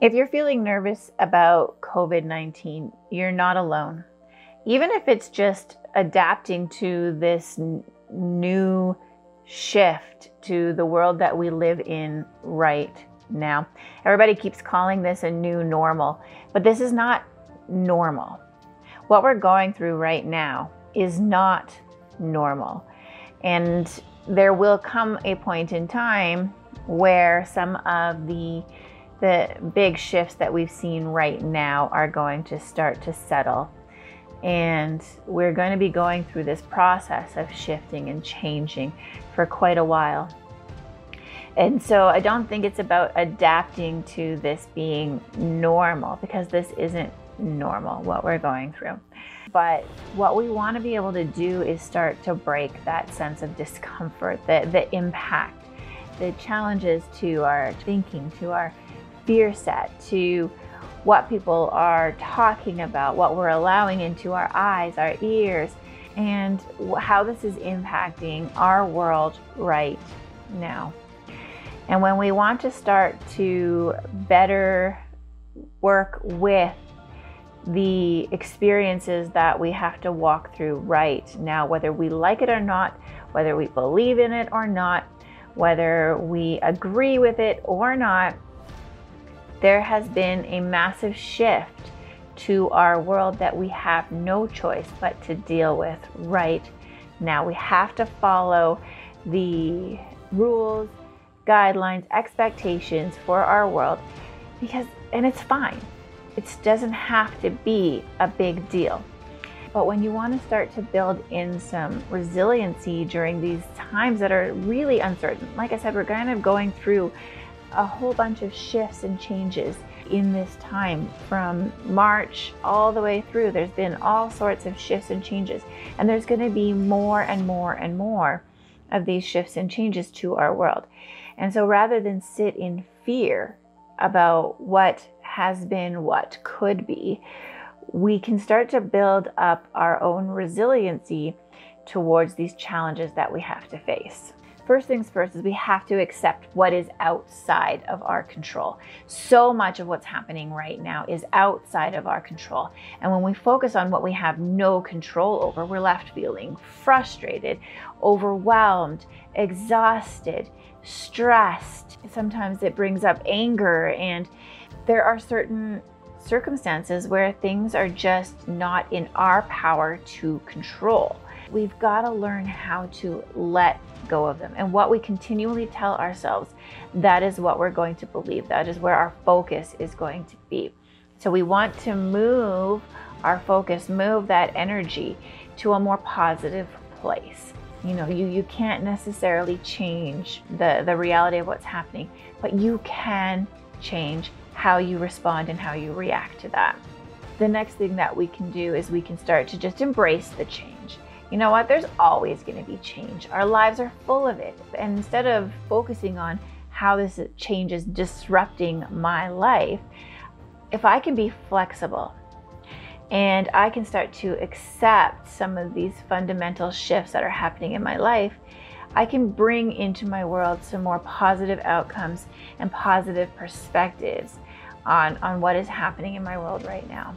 If you're feeling nervous about COVID 19, you're not alone. Even if it's just adapting to this n- new shift to the world that we live in right now. Everybody keeps calling this a new normal, but this is not normal. What we're going through right now is not normal. And there will come a point in time where some of the the big shifts that we've seen right now are going to start to settle. And we're going to be going through this process of shifting and changing for quite a while. And so I don't think it's about adapting to this being normal because this isn't normal, what we're going through. But what we want to be able to do is start to break that sense of discomfort, the, the impact, the challenges to our thinking, to our fear set to what people are talking about, what we're allowing into our eyes, our ears, and how this is impacting our world right now. And when we want to start to better work with the experiences that we have to walk through right now, whether we like it or not, whether we believe in it or not, whether we agree with it or not, there has been a massive shift to our world that we have no choice but to deal with right now. We have to follow the rules, guidelines, expectations for our world because, and it's fine. It doesn't have to be a big deal. But when you want to start to build in some resiliency during these times that are really uncertain, like I said, we're kind of going through a whole bunch of shifts and changes in this time from March all the way through. There's been all sorts of shifts and changes, and there's going to be more and more and more of these shifts and changes to our world. And so rather than sit in fear about what has been, what could be, we can start to build up our own resiliency towards these challenges that we have to face first things first is we have to accept what is outside of our control. So much of what's happening right now is outside of our control. And when we focus on what we have no control over, we're left feeling frustrated, overwhelmed, exhausted, stressed. Sometimes it brings up anger, and there are certain circumstances where things are just not in our power to control. We've got to learn how to let go of them. And what we continually tell ourselves, that is what we're going to believe. That is where our focus is going to be. So we want to move our focus, move that energy to a more positive place. You know, you, you can't necessarily change the, the reality of what's happening, but you can change how you respond and how you react to that. The next thing that we can do is we can start to just embrace the change you know what? There's always going to be change. Our lives are full of it. And instead of focusing on how this change is disrupting my life, if I can be flexible and I can start to accept some of these fundamental shifts that are happening in my life, I can bring into my world some more positive outcomes and positive perspectives on, on what is happening in my world right now.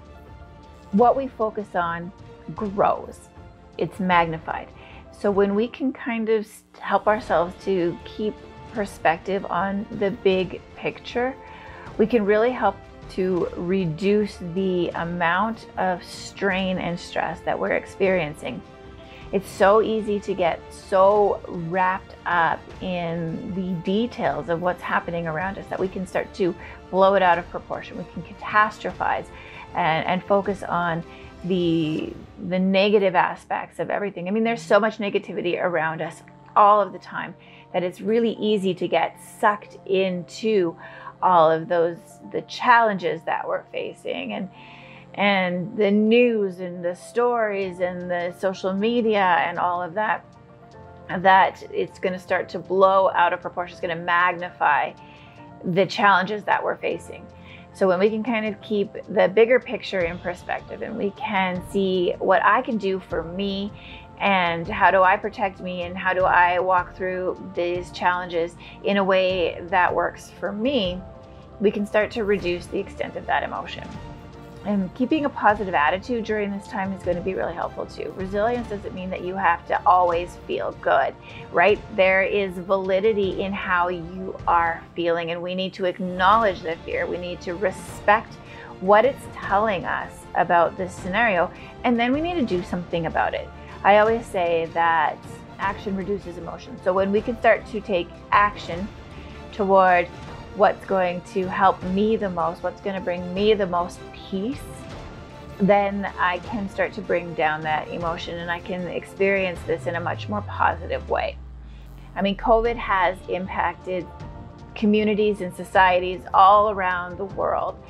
What we focus on grows it's magnified. So when we can kind of help ourselves to keep perspective on the big picture, we can really help to reduce the amount of strain and stress that we're experiencing. It's so easy to get so wrapped up in the details of what's happening around us that we can start to blow it out of proportion. We can catastrophize and, and focus on the the negative aspects of everything. I mean, there's so much negativity around us all of the time that it's really easy to get sucked into all of those the challenges that we're facing and and the news and the stories and the social media and all of that that it's going to start to blow out of proportion it's going to magnify the challenges that we're facing so when we can kind of keep the bigger picture in perspective and we can see what i can do for me and how do I protect me and how do I walk through these challenges in a way that works for me, we can start to reduce the extent of that emotion. And keeping a positive attitude during this time is going to be really helpful too. Resilience doesn't mean that you have to always feel good, right? There is validity in how you are feeling, and we need to acknowledge the fear. We need to respect what it's telling us about this scenario, and then we need to do something about it. I always say that action reduces emotion. So when we can start to take action toward what's going to help me the most, what's going to bring me the most peace, then I can start to bring down that emotion and I can experience this in a much more positive way. I mean, COVID has impacted communities and societies all around the world.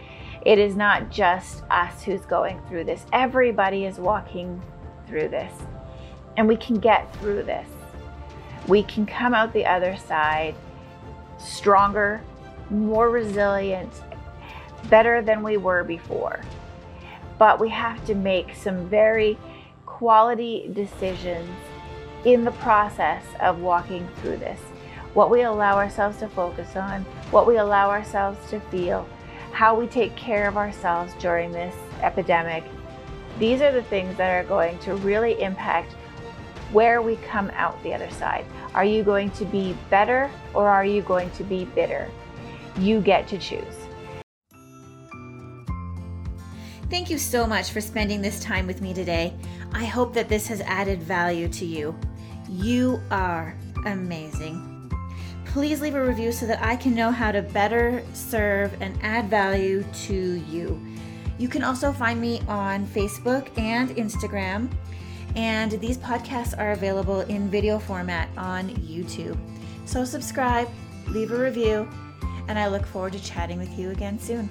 It is not just us who's going through this, everybody is walking through this and we can get through this. We can come out the other side stronger, more resilient, better than we were before. But we have to make some very quality decisions in the process of walking through this. What we allow ourselves to focus on, what we allow ourselves to feel, how we take care of ourselves during this epidemic. These are the things that are going to really impact where we come out the other side. Are you going to be better or are you going to be bitter? You get to choose. Thank you so much for spending this time with me today. I hope that this has added value to you. You are amazing. Please leave a review so that I can know how to better serve and add value to you. You can also find me on Facebook and Instagram and these podcasts are available in video format on YouTube. So subscribe, leave a review, and I look forward to chatting with you again soon.